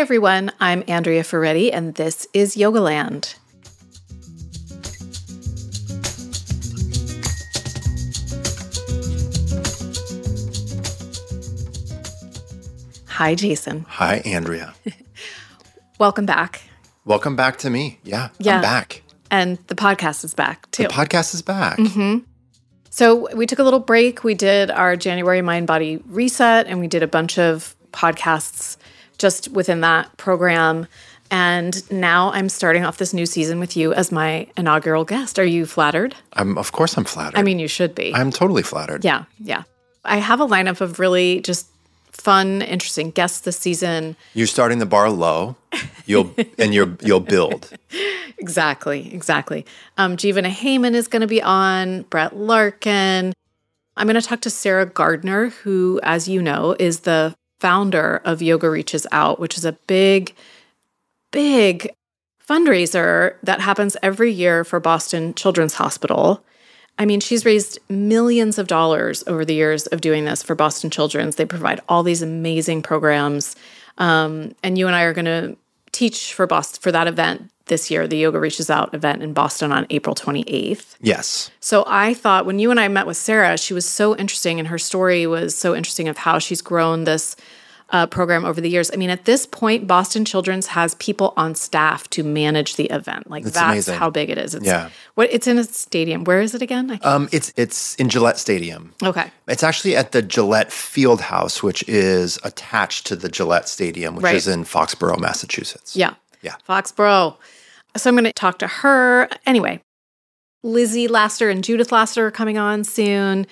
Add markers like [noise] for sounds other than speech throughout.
everyone. I'm Andrea Ferretti, and this is Yogaland. Hi, Jason. Hi, Andrea. [laughs] Welcome back. Welcome back to me. Yeah, Yeah. I'm back. And the podcast is back too. The podcast is back. Mm-hmm. So we took a little break. We did our January Mind Body Reset, and we did a bunch of podcasts just within that program. And now I'm starting off this new season with you as my inaugural guest. Are you flattered? I'm, of course, I'm flattered. I mean, you should be. I'm totally flattered. yeah, yeah. I have a lineup of really just fun, interesting guests this season. You're starting the bar low. You'll [laughs] and you're you'll build. Exactly, exactly. Um, Jivana Heyman is going to be on, Brett Larkin. I'm going to talk to Sarah Gardner, who, as you know, is the founder of Yoga Reaches Out, which is a big, big fundraiser that happens every year for Boston Children's Hospital. I mean, she's raised millions of dollars over the years of doing this for Boston Children's. They provide all these amazing programs. Um, and you and I are going to teach for Boston for that event this year, the Yoga Reaches Out event in Boston on April 28th. Yes. So I thought when you and I met with Sarah, she was so interesting and her story was so interesting of how she's grown this uh, program over the years. I mean, at this point, Boston Children's has people on staff to manage the event. Like that's amazing. how big it is. It's, Yeah. What it's in a stadium. Where is it again? I Um, it's it's in Gillette Stadium. okay. It's actually at the Gillette Field House, which is attached to the Gillette Stadium, which Right. is in Foxborough, Massachusetts. Yeah. Yeah. Foxborough. So I'm going to talk to her. Anyway, Lizzie Lasater and Judith Lasater are coming on soon.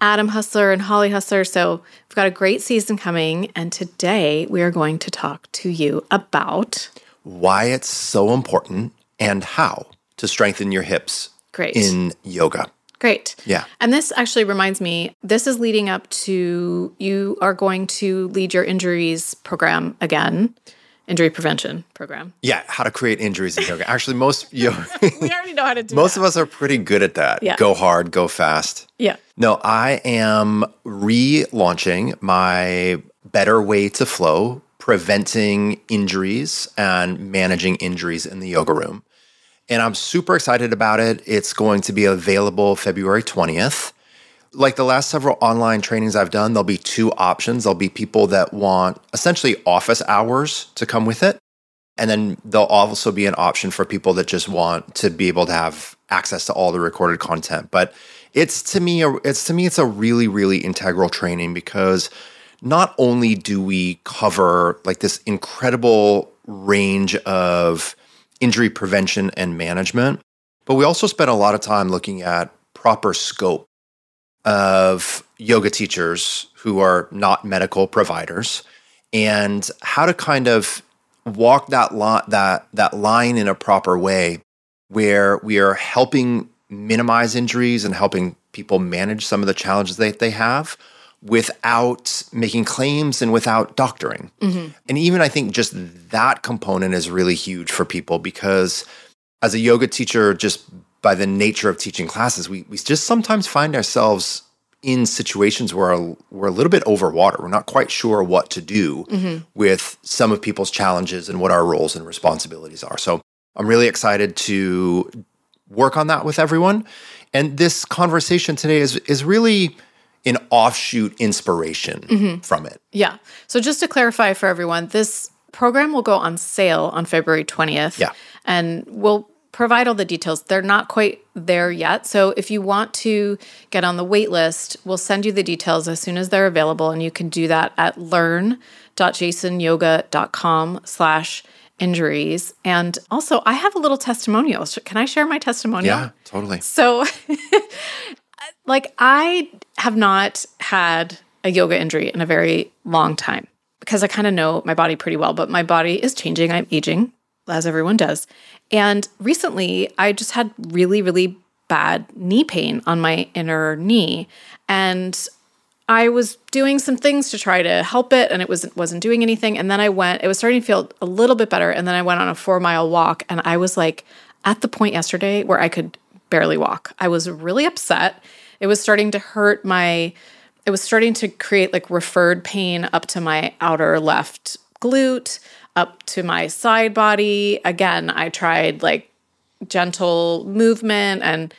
Adam Husler and Holly Husler. So we've got a great season coming. And today we are going to talk to you about Why it's so important and how to strengthen your hips great. in yoga. great. Yeah. And this actually reminds me, this is leading up to you are going to lead your injuries program again, injury prevention program. Yeah, how to create injuries in yoga. Actually, most [laughs] yo- [laughs] We already know how to do most of us are pretty good at that. Yeah. Go hard, go fast. Yeah. No, I am relaunching my Better Way to Flow, preventing injuries and managing injuries in the yoga room. And I'm super excited about it. It's going to be available February 20th. Like the last several online trainings I've done, there'll be two options. There'll be people that want essentially office hours to come with it. And then there'll also be an option for people that just want to be able to have access to all the recorded content. But it's to me, it's to me, it's a really, really integral training because not only do we cover like this incredible range of injury prevention and management, but we also spend a lot of time looking at proper scope of yoga teachers who are not medical providers and how to kind of walk that line that that line in a proper way where we are helping minimize injuries and helping people manage some of the challenges that they have without making claims and without doctoring. Mm-hmm. And even I think just that component is really huge for people because as a yoga teacher, just by the nature of teaching classes, we, we just sometimes find ourselves in situations where we're a little bit over water. We're not quite sure what to do mm-hmm. with some of people's challenges and what our roles and responsibilities are. So I'm really excited to work on that with everyone. And this conversation today is is really an offshoot inspiration mm-hmm. from it. Yeah. So just to clarify for everyone, this program will go on sale on February 20th. Yeah. And we'll provide all the details. They're not quite there yet. So if you want to get on the wait list, we'll send you the details as soon as they're available. And you can do that at learn.jasonyoga.com slash injuries. And also I have a little testimonial. Can I share my testimonial? Yeah, totally. So, [laughs] like, I have not had a yoga injury in a very long time because I kind of know my body pretty well, but my body is changing. I'm aging, as everyone does. And recently, I just had really, really bad knee pain on my inner knee. And I was doing some things to try to help it and it was wasn't doing anything and then I went it was starting to feel a little bit better and then I went on a 4 mile walk and I was like at the point yesterday where I could barely walk. I was really upset. It was starting to hurt my it was starting to create like referred pain up to my outer left glute. Up to my side body. Again, I tried like gentle movement and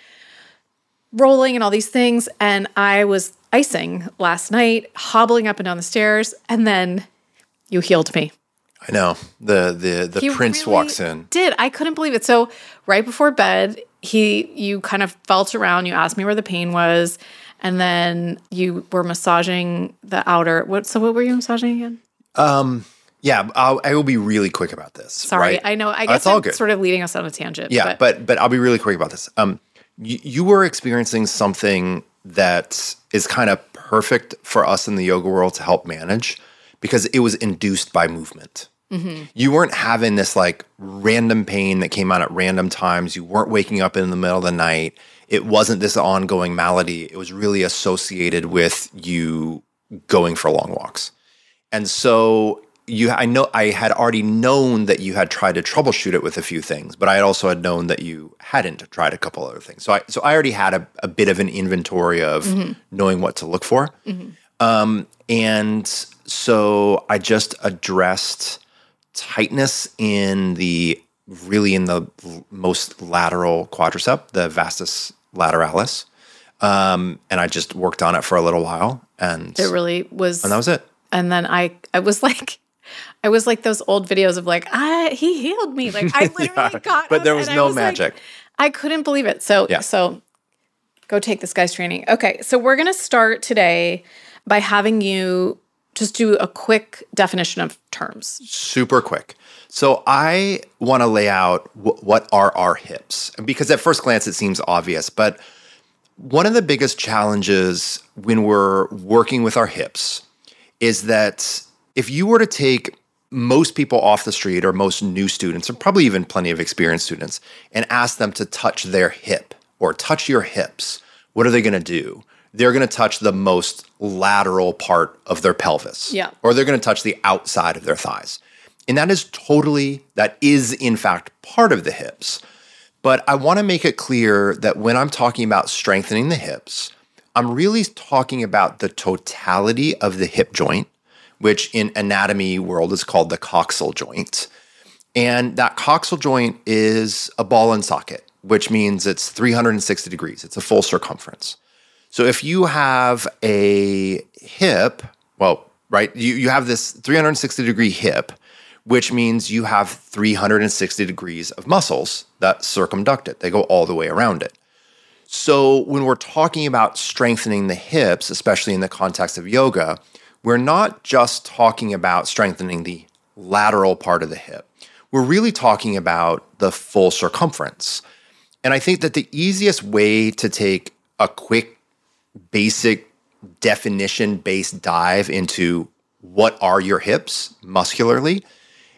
rolling and all these things. And I was icing last night, hobbling up and down the stairs, and then you healed me. I know the the the He prince really walks in. Did I couldn't believe it. So right before bed, he you kind of felt around. You asked me where the pain was, and then you were massaging the outer. What? So what were you massaging again? Um, Yeah, I'll, I will be really quick about this. Sorry, right? I know. I guess it's I'm sort of leading us on a tangent. Yeah, but but I'll be really quick about this. Um, you, you were experiencing something that is kind of perfect for us in the yoga world to help manage because it was induced by movement. You weren't having this like random pain that came on at random times. You weren't waking up in the middle of the night. It wasn't this ongoing malady. It was really associated with you going for long walks. And so you I know I had already known that you had tried to troubleshoot it with a few things, but I also had known that you hadn't tried a couple other things. So I so I already had a, a bit of an inventory of knowing what to look for. Um, and so I just addressed tightness in the really in the most lateral quadricep, the vastus lateralis. Um, and I just worked on it for a little while and it really was. and that was it. and then I I was like. I was like those old videos of like, I he healed me. Like I [laughs] literally Yeah, got but there was no like- magic. I couldn't believe it. So Yeah. so go take this guy's training. Okay, so we're gonna start today by having you just do a quick definition of terms. super quick. So I want to lay out wh- what are our hips, because at first glance it seems obvious, but one of the biggest challenges when we're working with our hips is that if you were to take most people off the street or most new students, or probably even plenty of experienced students, and ask them to touch their hip or touch your hips, what are they going to do? They're going to touch the most lateral part of their pelvis. Yeah. Or they're going to touch the outside of their thighs. And that is totally, that is in fact part of the hips. But I want to make it clear that when I'm talking about strengthening the hips, I'm really talking about the totality of the hip joint, which in anatomy world is called the coxal joint. And that coxal joint is a ball and socket, which means it's 360 degrees. It's a full circumference. So if you have a hip, well, right, you, you have this 360 degree hip, which means you have 360 degrees of muscles that circumduct it. They go all the way around it. So when we're talking about strengthening the hips, especially in the context of yoga, we're not just talking about strengthening the lateral part of the hip. We're really talking about the full circumference. And I think that the easiest way to take a quick, basic definition based dive into what are your hips muscularly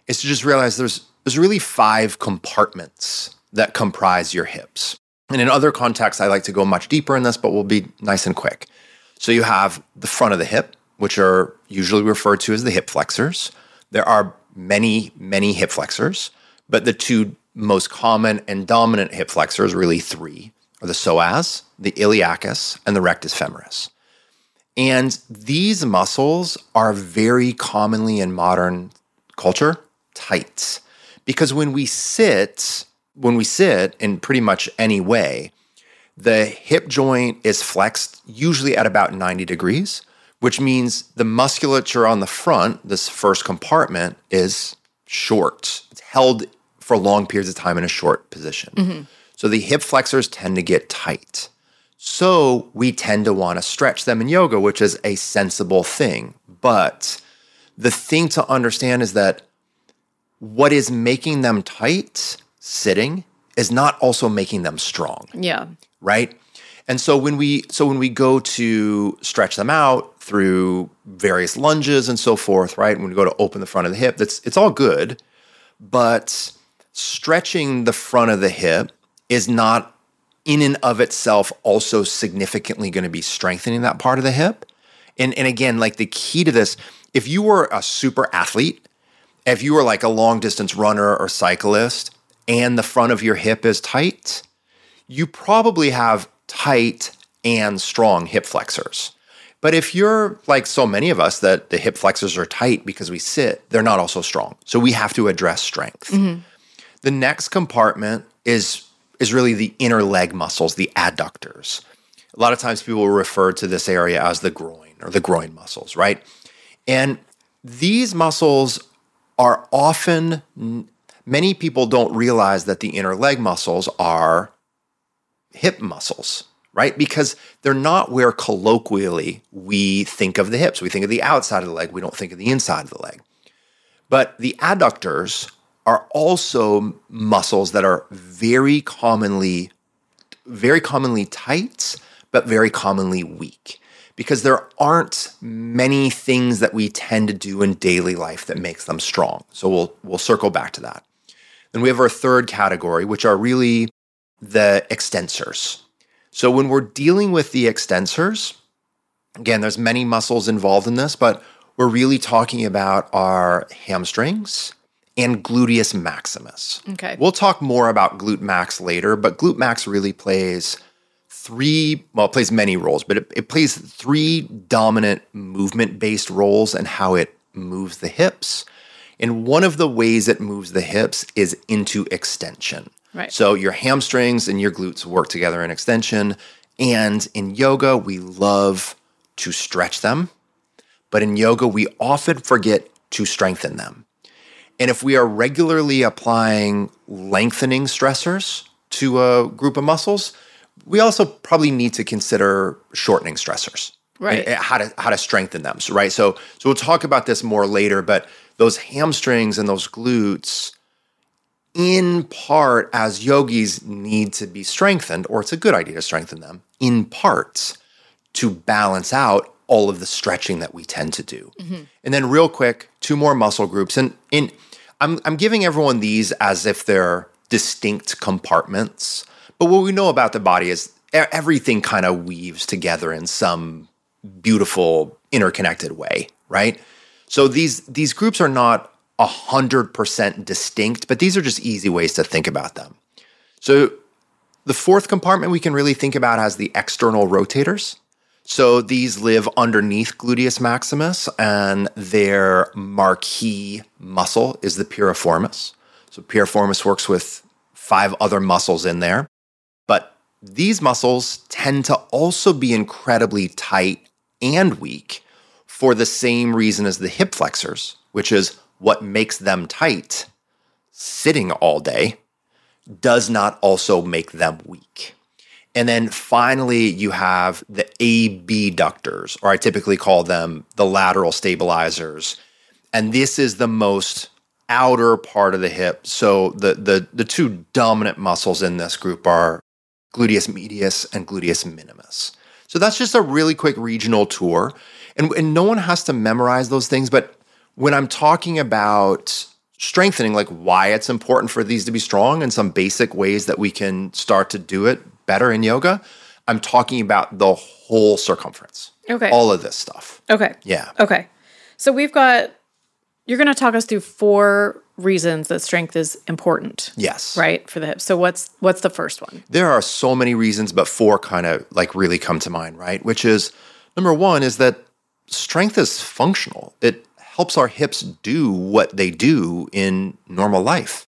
is to just realize there's there's really five compartments that comprise your hips. And in other contexts, I like to go much deeper in this, but we'll be nice and quick. So you have the front of the hip, which are usually referred to as the hip flexors. There are many, many hip flexors, but the two most common and dominant hip flexors, really three, are the psoas, the iliacus, and the rectus femoris. And these muscles are very commonly in modern culture tight because when we sit, when we sit in pretty much any way, the hip joint is flexed usually at about 90 degrees, which means the musculature on the front, this first compartment, is short. It's held for long periods of time in a short position. Mm-hmm. So the hip flexors tend to get tight. So we tend to want to stretch them in yoga, which is a sensible thing. But the thing to understand is that what is making them tight sitting is not also making them strong Yeah. right and so when we so when we go to stretch them out through various lunges and so forth right when we go to open the front of the hip that's it's all good but stretching the front of the hip is not in and of itself also significantly going to be strengthening that part of the hip and and again like the key to this if you were a super athlete if you were like a long distance runner or cyclist and the front of your hip is tight you probably have tight and strong hip flexors. But if you're like so many of us that the hip flexors are tight because we sit, they're not also strong. So we have to address strength. Mm-hmm. The next compartment is is really the inner leg muscles, the adductors. A lot of times people refer to this area as the groin or the groin muscles, right? And these muscles are often many people don't realize that the inner leg muscles are hip muscles, right? Because they're not where colloquially we think of the hips. We think of the outside of the leg, we don't think of the inside of the leg. But the adductors are also muscles that are very commonly very commonly tight but very commonly weak because there aren't many things that we tend to do in daily life that makes them strong. So we'll we'll circle back to that. Then we have our third category which are really the extensors. So when we're dealing with the extensors, again there's many muscles involved in this, but we're really talking about our hamstrings and gluteus maximus. Okay. We'll talk more about glute max later, but glute max really plays three, well, it plays many roles, but it, it plays three dominant movement based roles and how it moves the hips. And one of the ways it moves the hips is into extension. Right. So your hamstrings and your glutes work together in extension. And in yoga, we love to stretch them. But in yoga, we often forget to strengthen them. And if we are regularly applying lengthening stressors to a group of muscles, we also probably need to consider shortening stressors. Right. How to how to strengthen them. So, right. So so we'll talk about this more later, but those hamstrings and those glutes in part as yogis need to be strengthened or it's a good idea to strengthen them in parts to balance out all of the stretching that we tend to do. Mm-hmm. And then real quick, two more muscle groups and in I'm I'm giving everyone these as if they're distinct compartments. But what we know about the body is everything kind of weaves together in some beautiful interconnected way, right? So these these groups are not a hundred percent distinct, but these are just easy ways to think about them. So the fourth compartment we can really think about as the external rotators. So these live underneath gluteus maximus, and their marquee muscle is the piriformis. So piriformis works with five other muscles in there. But these muscles tend to also be incredibly tight and weak for the same reason as the hip flexors, which is what makes them tight sitting all day does not also make them weak. And then finally, you have the abductors, or I typically call them the lateral stabilizers. And this is the most outer part of the hip. So the the the two dominant muscles in this group are gluteus medius and gluteus minimus. So that's just a really quick regional tour. And, and no one has to memorize those things, but when I'm talking about strengthening, like why it's important for these to be strong and some basic ways that we can start to do it better in yoga, I'm talking about the whole circumference. Okay. All of this stuff. Okay. Yeah. Okay. So we've got, you're going to talk us through four reasons that strength is important, Yes. right, for the hips. So what's what's the first one? there are so many reasons, but four kind of like really come to mind, right? Which is number one is that strength is functional. It helps our hips do what they do in normal life.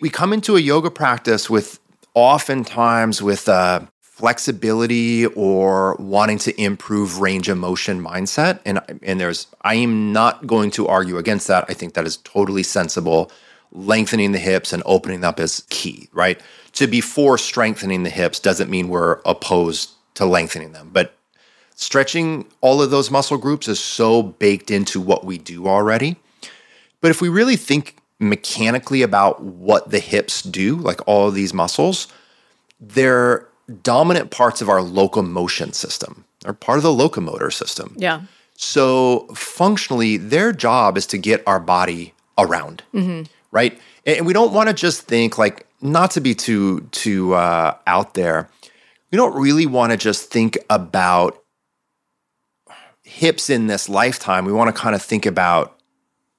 We come into a yoga practice with oftentimes with a flexibility or wanting to improve range of motion mindset. And, and there's, I am not going to argue against that. I think that is totally sensible. Lengthening the hips and opening up is key, right? To be for strengthening the hips doesn't mean we're opposed to lengthening them, but stretching all of those muscle groups is so baked into what we do already. But if we really think mechanically about what the hips do, like all of these muscles, they're dominant parts of our locomotion system. They're part of the locomotor system. Yeah. So functionally, their job is to get our body around, right? And we don't want to just think like not to be too too uh, out there. We don't really want to just think about hips in this lifetime. We want to kind of think about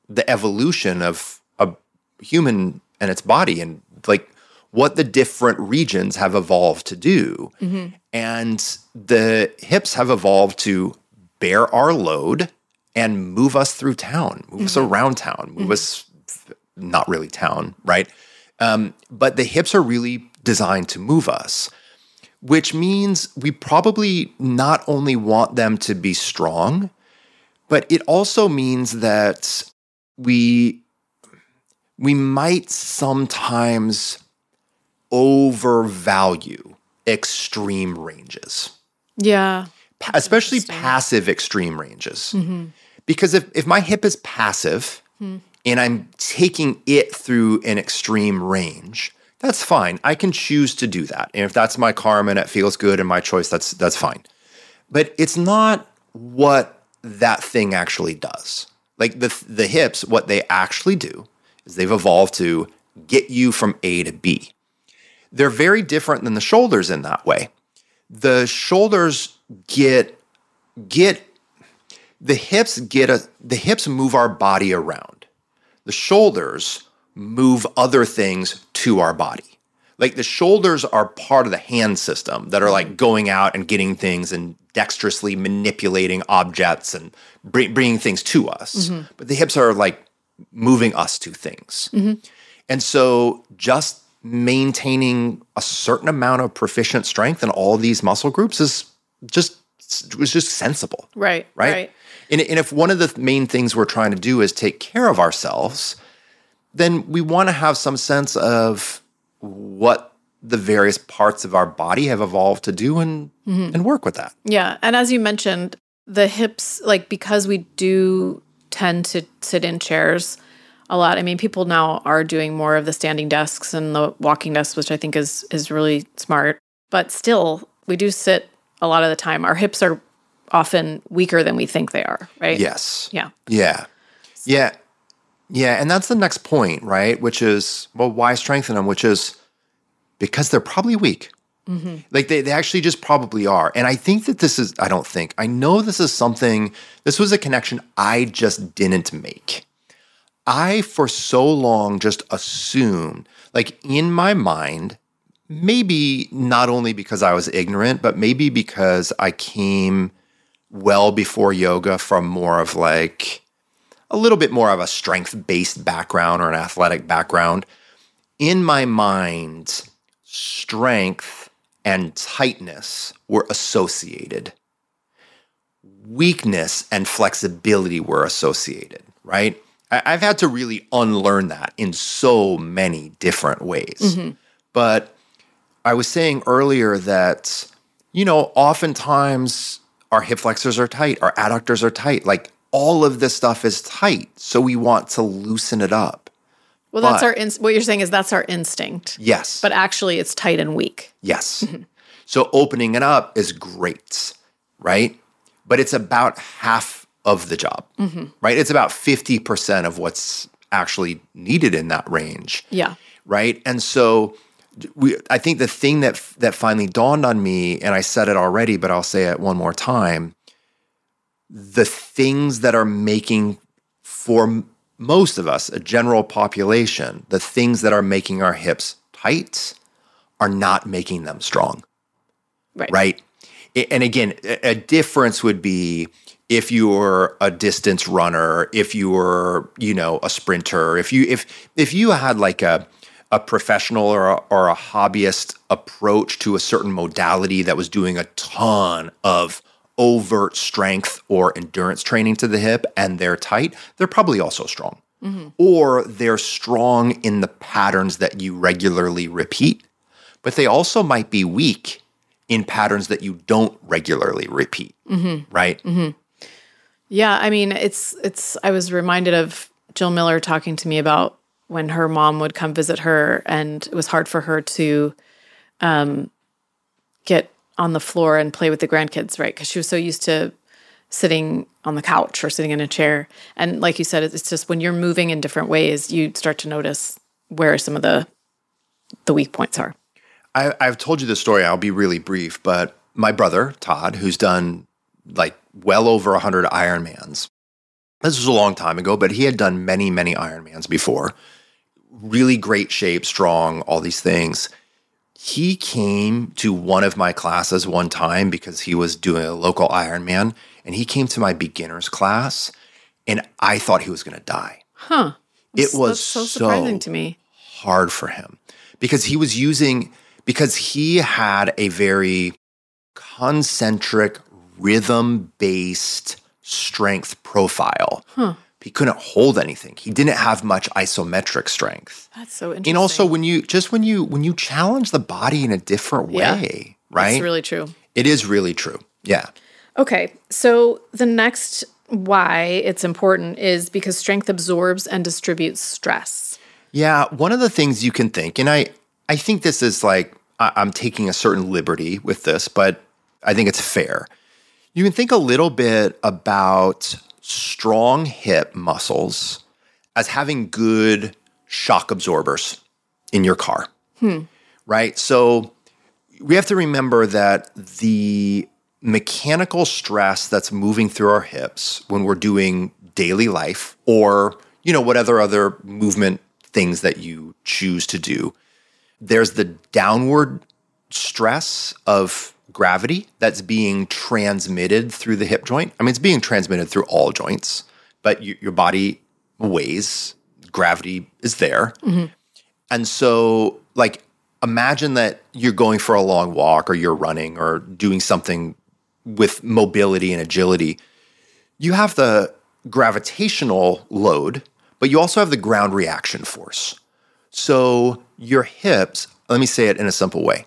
the evolution of a human and its body and like what the different regions have evolved to do. Mm-hmm. And the hips have evolved to bear our load and move us through town, move us mm-hmm. around town, move mm-hmm. us not really town, right? Um, but the hips are really designed to move us, which means we probably not only want them to be strong, but it also means that we we might sometimes overvalue extreme ranges Yeah. pa- especially passive extreme ranges. Mm-hmm. Because if, if my hip is passive hmm. and I'm taking it through an extreme range, that's fine. I can choose to do that. And if that's my karma and it feels good and my choice, that's that's fine. But it's not what that thing actually does. Like the the hips, what they actually do is they've evolved to get you from A to B. They're very different than the shoulders in that way the shoulders get get the hips get a the hips move our body around the shoulders move other things to our body like the shoulders are part of the hand system that are like going out and getting things and dexterously manipulating objects and bring, bringing things to us mm-hmm. but the hips are like moving us to things mm-hmm. and so just maintaining a certain amount of proficient strength in all these muscle groups is just was just sensible. Right. Right. Right. And, and if one of the main things we're trying to do is take care of ourselves, then we want to have some sense of what the various parts of our body have evolved to do and mm-hmm. and work with that. Yeah. And as you mentioned, the hips, like because we do tend to sit in chairs a lot. I mean, people now are doing more of the standing desks and the walking desks, which I think is is really smart. But still, we do sit a lot of the time. Our hips are often weaker than we think they are, right? Yes. Yeah. Yeah. Yeah. Yeah. And that's the next point, right? Which is, well, why strengthen them? Which is because they're probably weak. Mm-hmm. Like they, they actually just probably are. And I think that this is, I don't think, I know this is something, this was a connection I just didn't make. I, for so long, just assumed, like in my mind, maybe not only because I was ignorant, but maybe because I came well before yoga from more of like a little bit more of a strength based background or an athletic background. In my mind, strength and tightness were associated. Weakness and flexibility were associated, right? I've had to really unlearn that in so many different ways. Mm-hmm. But I was saying earlier that, you know, oftentimes our hip flexors are tight, our adductors are tight. Like all of this stuff is tight. So we want to loosen it up. Well, that's But- our ins- what you're saying is that's our instinct. Yes. But actually it's tight and weak. Yes. [laughs] So opening it up is great, right? But it's about half of the job, mm-hmm. right? It's about 50% of what's actually needed in that range. Yeah. right? And so we I think the thing that that finally dawned on me and I said it already but I'll say it one more time the things that are making for most of us a general population the things that are making our hips tight are not making them strong Right. right? And again, a difference would be if you were a distance runner, if you were, you know, a sprinter, if you if if you had like a a professional or a, or a hobbyist approach to a certain modality that was doing a ton of overt strength or endurance training to the hip and they're tight, they're probably also strong. Mm-hmm. Or they're strong in the patterns that you regularly repeat, but they also might be weak in patterns that you don't regularly repeat, mm-hmm. right? Mm-hmm. Yeah, I mean, it's it's I was reminded of Jill Miller talking to me about when her mom would come visit her and it was hard for her to um get on the floor and play with the grandkids, right? Cuz she was so used to sitting on the couch or sitting in a chair. And like you said, it's just when you're moving in different ways, you start to notice where some of the the weak points are. I, I've told you this story. I'll be really brief, but my brother Todd, who's done like well over a hundred Ironmans. This was a long time ago, but he had done many, many Ironmans before. Really great shape, strong, all these things. He came to one of my classes one time because he was doing a local Ironman, and he came to my beginners class, and I thought he was going to die. Huh. It was so surprising to me. hard for him because he was using because he had a very concentric rhythm based strength profile. He couldn't hold anything. He didn't have much isometric strength. That's so interesting. And also when you just when you when you challenge the body in a different Yeah. way, right? It's really true. it is really true. Yeah. Okay, so the next why it's important is because strength absorbs and distributes stress. Yeah, one of the things you can think, and I, I think this is like I, I'm taking a certain liberty with this, but I think it's fair. You can think a little bit about strong hip muscles as having good shock absorbers in your car, hmm. right? So we have to remember that the mechanical stress that's moving through our hips when we're doing daily life or you know whatever other movement things that you choose to do there's the downward stress of gravity that's being transmitted through the hip joint i mean it's being transmitted through all joints but you, your body weighs gravity is there mm-hmm. and so, like, imagine that you're going for a long walk or you're running or doing something with mobility and agility. You have the gravitational load, but you also have the ground reaction force. So, your hips, let me say it in a simple way.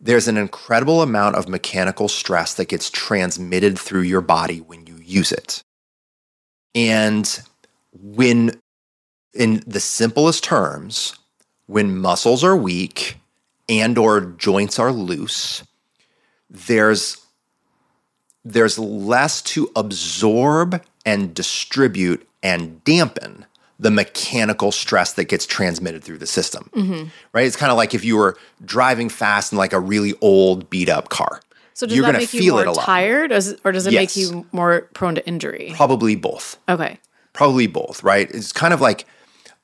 There's an incredible amount of mechanical stress that gets transmitted through your body when you use it. And when, in the simplest terms, when muscles are weak and or joints are loose there's there's less to absorb and distribute and dampen the mechanical stress that gets transmitted through the system right? It's kind of like if you were driving fast in like a really old beat up car. So does You're that gonna make you more it a lot tired, or, does it Yes. make you more prone to injury? probably both. Okay, probably both right? It's kind of like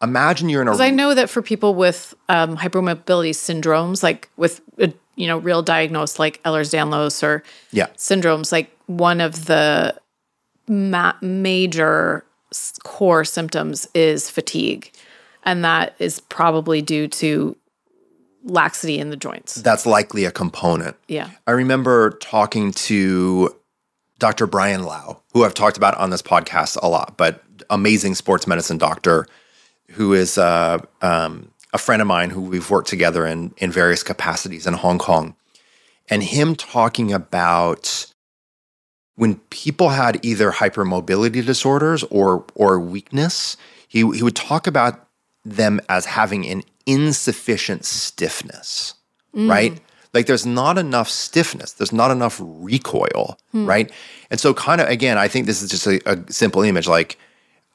imagine you're in a because I know that for people with um, hypermobility syndromes, like with uh, you know real diagnosed like Ehlers-Danlos or yeah. syndromes, like one of the ma- major core symptoms is fatigue, and that is probably due to laxity in the joints. that's likely a component Yeah. I remember talking to Dr. Brian Lau, who I've talked about on this podcast a lot, but amazing sports medicine doctor who is uh, um, a friend of mine who we've worked together in in various capacities in Hong Kong, and him talking about when people had either hypermobility disorders or or weakness, he he would talk about them as having an insufficient stiffness, right? Like there's not enough stiffness, there's not enough recoil, right? And so, kind of again, I think this is just a, a simple image. Like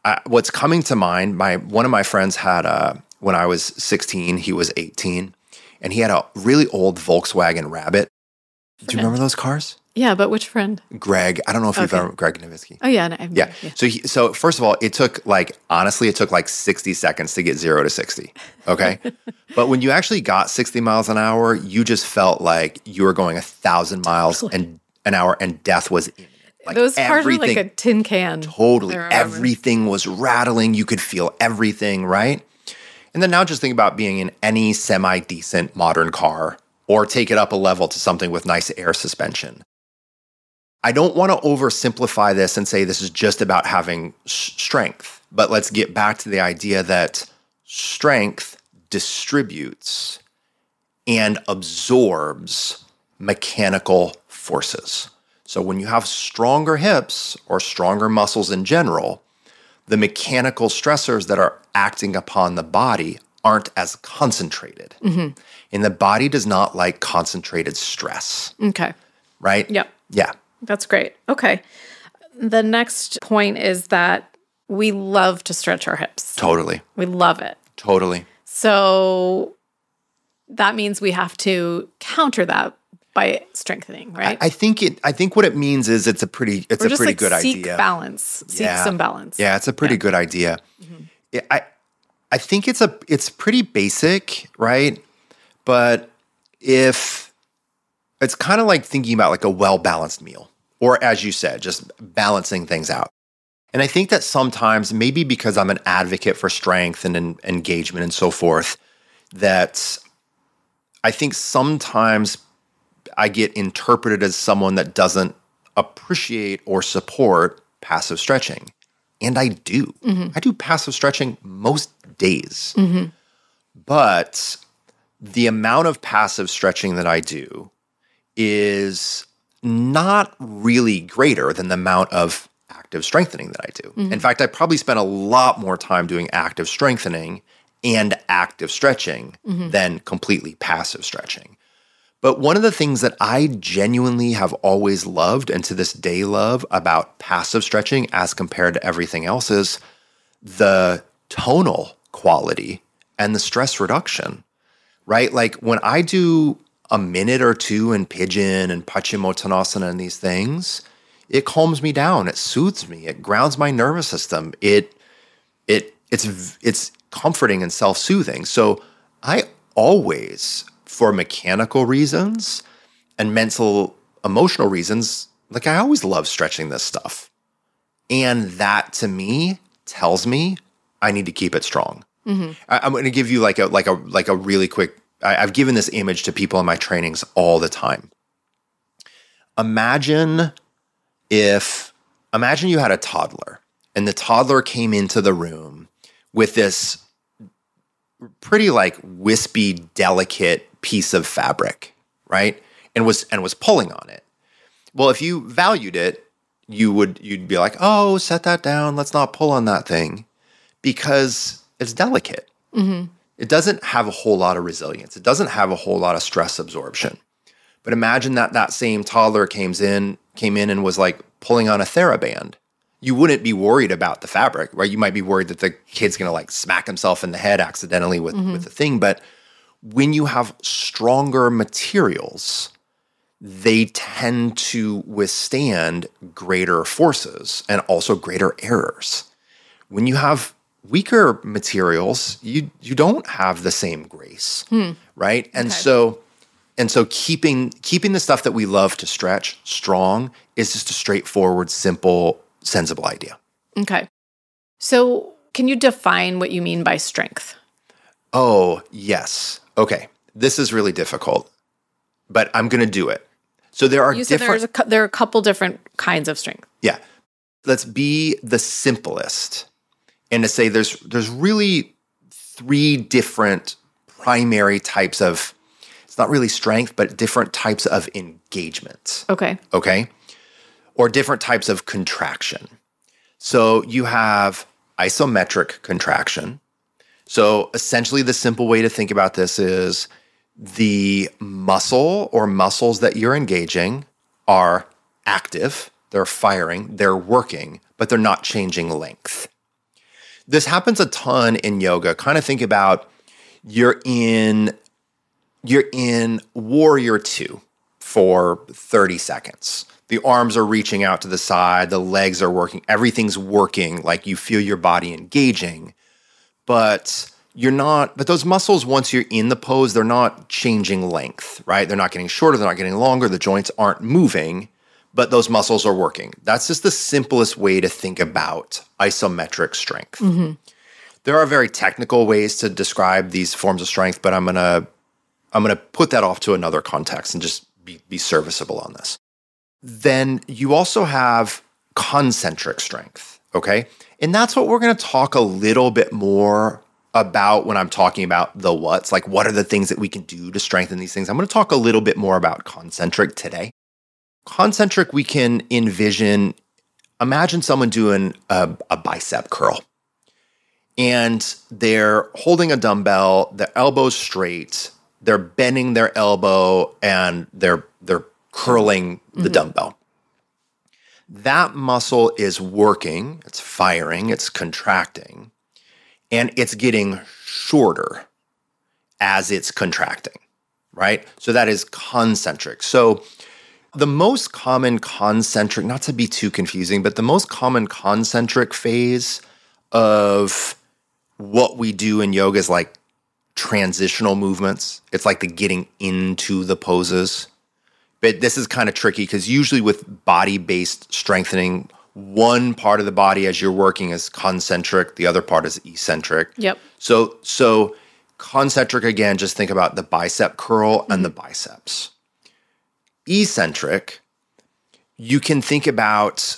uh, what's coming to mind, my one of my friends had a when I was 16, he was 18, and he had a really old Volkswagen Rabbit. Do you [laughs] remember those cars? Yeah, but which friend? Greg, I don't know if you've Okay. ever Greg Nowitzki. Oh yeah, no, I've- Yeah. So he, so first of all, it took like honestly, it took like 60 seconds to get 0 to 60. Okay? [laughs] but when you actually got 60 miles an hour, you just felt like you were going a 1000 miles and an hour and death was. Like Those cars were like a tin can. Totally. Everything was rattling. You could feel everything, right? And then now just think about being in any semi decent modern car or take it up a level to something with nice air suspension. I don't want to oversimplify this and say this is just about having s- strength, but let's get back to the idea that strength distributes and absorbs mechanical forces. So when you have stronger hips or stronger muscles in general, the mechanical stressors that are acting upon the body aren't as concentrated. Mm-hmm. And the body does not like concentrated stress, Okay. right? Yep. Yeah. That's great. Okay. The next point is that we love to stretch our hips. Totally. We love it. Totally. So that means we have to counter that by strengthening, right? I think it I think what it means is it's a pretty it's or a pretty like good seek idea. balance, seek Yeah. some balance. Yeah, it's a pretty good idea. Mm-hmm. Yeah, I I think it's a it's pretty basic, right? But if it's kind of like thinking about like a well-balanced meal. or as you said, just balancing things out. And I think that sometimes, maybe because I'm an advocate for strength and, and engagement and so forth, that I think sometimes I get interpreted as someone that doesn't appreciate or support passive stretching. And I do. Mm-hmm. I do passive stretching most days. Mm-hmm. But the amount of passive stretching that I do is not really greater than the amount of active strengthening that I do. Mm-hmm. In fact, I probably spend a lot more time doing active strengthening and active stretching mm-hmm. than completely passive stretching. But one of the things that I genuinely have always loved and to this day love about passive stretching as compared to everything else is the tonal quality and the stress reduction, right? Like when I do a minute or two in pigeon and Paschimottanasana and these things, it calms me down, it soothes me, it grounds my nervous system. It it it's it's comforting and self-soothing. So I always for mechanical reasons and mental emotional reasons, like I always love stretching this stuff. And that to me tells me I need to keep it strong. Mm-hmm. I, am going to give you like a like a like a really quick. I, I've given this image to people in my trainings all the time. Imagine if imagine you had a toddler and the toddler came into the room with this pretty like wispy, delicate piece of fabric, right? And was and was pulling on it. Well, if you valued it, you would you'd be like, "Oh, set that down. Let's not pull on that thing," because it's delicate. Mm-hmm. It doesn't have a whole lot of resilience. It doesn't have a whole lot of stress absorption. But imagine that that same toddler came in came in and was like pulling on a TheraBand you wouldn't be worried about the fabric, right? You might be worried that the kid's going to like smack himself in the head accidentally with mm-hmm. with the thing, but when you have stronger materials, they tend to withstand greater forces and also greater errors. When you have weaker materials, you you don't have the same grace, hmm. right? And okay. so and so keeping keeping the stuff that we love to stretch strong is just a straightforward, simple sensible idea. Okay. So, can you define what you mean by strength? Oh, yes. Okay. This is really difficult, but I'm going to do it. So there are you said different. A, there are a couple different kinds of strength. Yeah. Let's be the simplest, and to say there's there's really three different primary types of. It's not really strength, but different types of engagement. Okay. Okay or different types of contraction. So you have isometric contraction. So essentially, the simple way to think about this is the muscle or muscles that you're engaging are active, they're firing, they're working, but they're not changing length. This happens a ton in yoga. Kind of think about you're in you're in warrior 2 for 30 seconds the arms are reaching out to the side, the legs are working, everything's working, like you feel your body engaging. But you're not, but those muscles, once you're in the pose, they're not changing length, right? They're not getting shorter, they're not getting longer, the joints aren't moving, but those muscles are working. That's just the simplest way to think about isometric strength. Mm-hmm. There are very technical ways to describe these forms of strength, but I'm gonna I'm gonna put that off to another context and just be, be serviceable on this. Then you also have concentric strength. Okay. And that's what we're going to talk a little bit more about when I'm talking about the what's like, what are the things that we can do to strengthen these things? I'm going to talk a little bit more about concentric today. Concentric, we can envision, imagine someone doing a, a bicep curl and they're holding a dumbbell, their elbow's straight, they're bending their elbow and they're they're curling mm-hmm. the dumbbell. That muscle is working, it's firing, it's contracting, and it's getting shorter as it's contracting, right? So that is concentric. So the most common concentric, not to be too confusing, but the most common concentric phase of what we do in yoga is like transitional movements. It's like the getting into the poses but this is kind of tricky because usually with body based strengthening, one part of the body as you're working is concentric, the other part is eccentric. Yep. So so concentric again, just think about the bicep curl and the mm-hmm. biceps. Eccentric, you can think about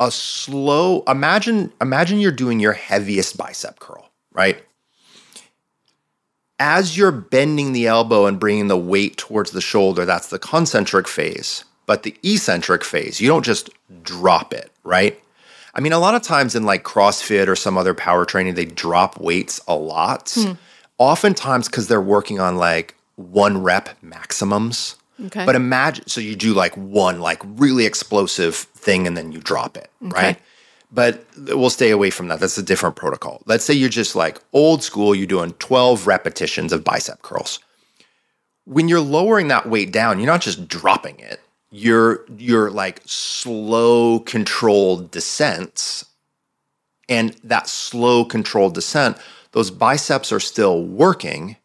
a slow imagine imagine you're doing your heaviest bicep curl, right? As you're bending the elbow and bringing the weight towards the shoulder, that's the concentric phase. But the eccentric phase, you don't just drop it, right? I mean, a lot of times in like CrossFit or some other power training, they drop weights a lot. Hmm. Oftentimes because they're working on like one rep maximums. Okay. But imagine, so you do like one like really explosive thing and then you drop it, right? But we'll stay away from that. That's a different protocol. Let's say you're just like old school, you're doing 12 repetitions of bicep curls. When you're lowering that weight down, you're not just dropping it. You're you're like slow controlled descents. And that slow controlled descent, those biceps are still working,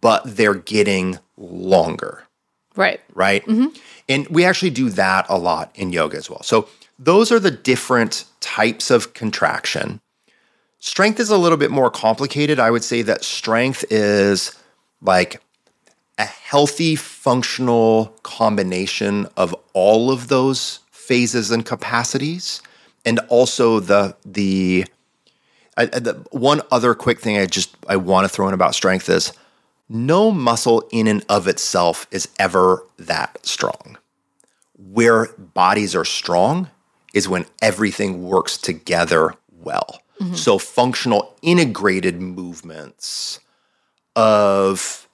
but they're getting longer Right. right? Mm-hmm. And we actually do that a lot in yoga as well. So those are the different types of contraction. Strength is a little bit more complicated. I would say that strength is like a healthy functional combination of all of those phases and capacities and also the the I- the one other quick thing I just I want to throw in about strength is no muscle in and of itself is ever that strong. Where bodies are strong is when everything works together well. Mm-hmm. So, functional integrated movements of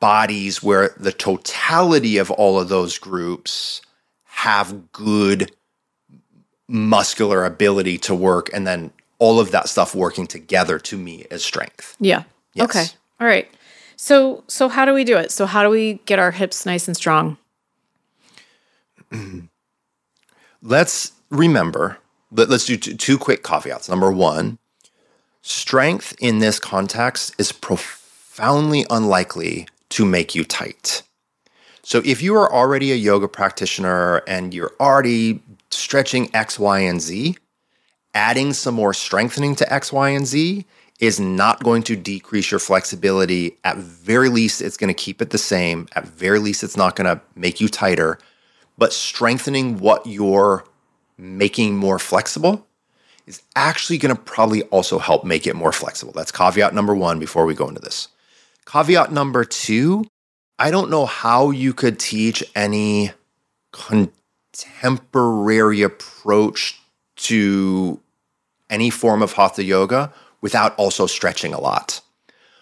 bodies where the totality of all of those groups have good muscular ability to work, and then all of that stuff working together to me is strength. Yeah. Yes. Okay. All right. So so how do we do it? So how do we get our hips nice and strong? [clears throat] let's remember let, us do two, two quick caveats number one strength in this context is profoundly unlikely to make you tight so if you are already a yoga practitioner and you're already stretching x y and z adding some more strengthening to x y and z is not going to decrease your flexibility at very least it's going to keep it the same at very least it's not going to make you tighter but strengthening what you're making more flexible is actually going to probably also help make it more flexible. That's caveat number one before we go into this. Caveat number two I don't know how you could teach any contemporary approach to any form of hatha yoga without also stretching a lot,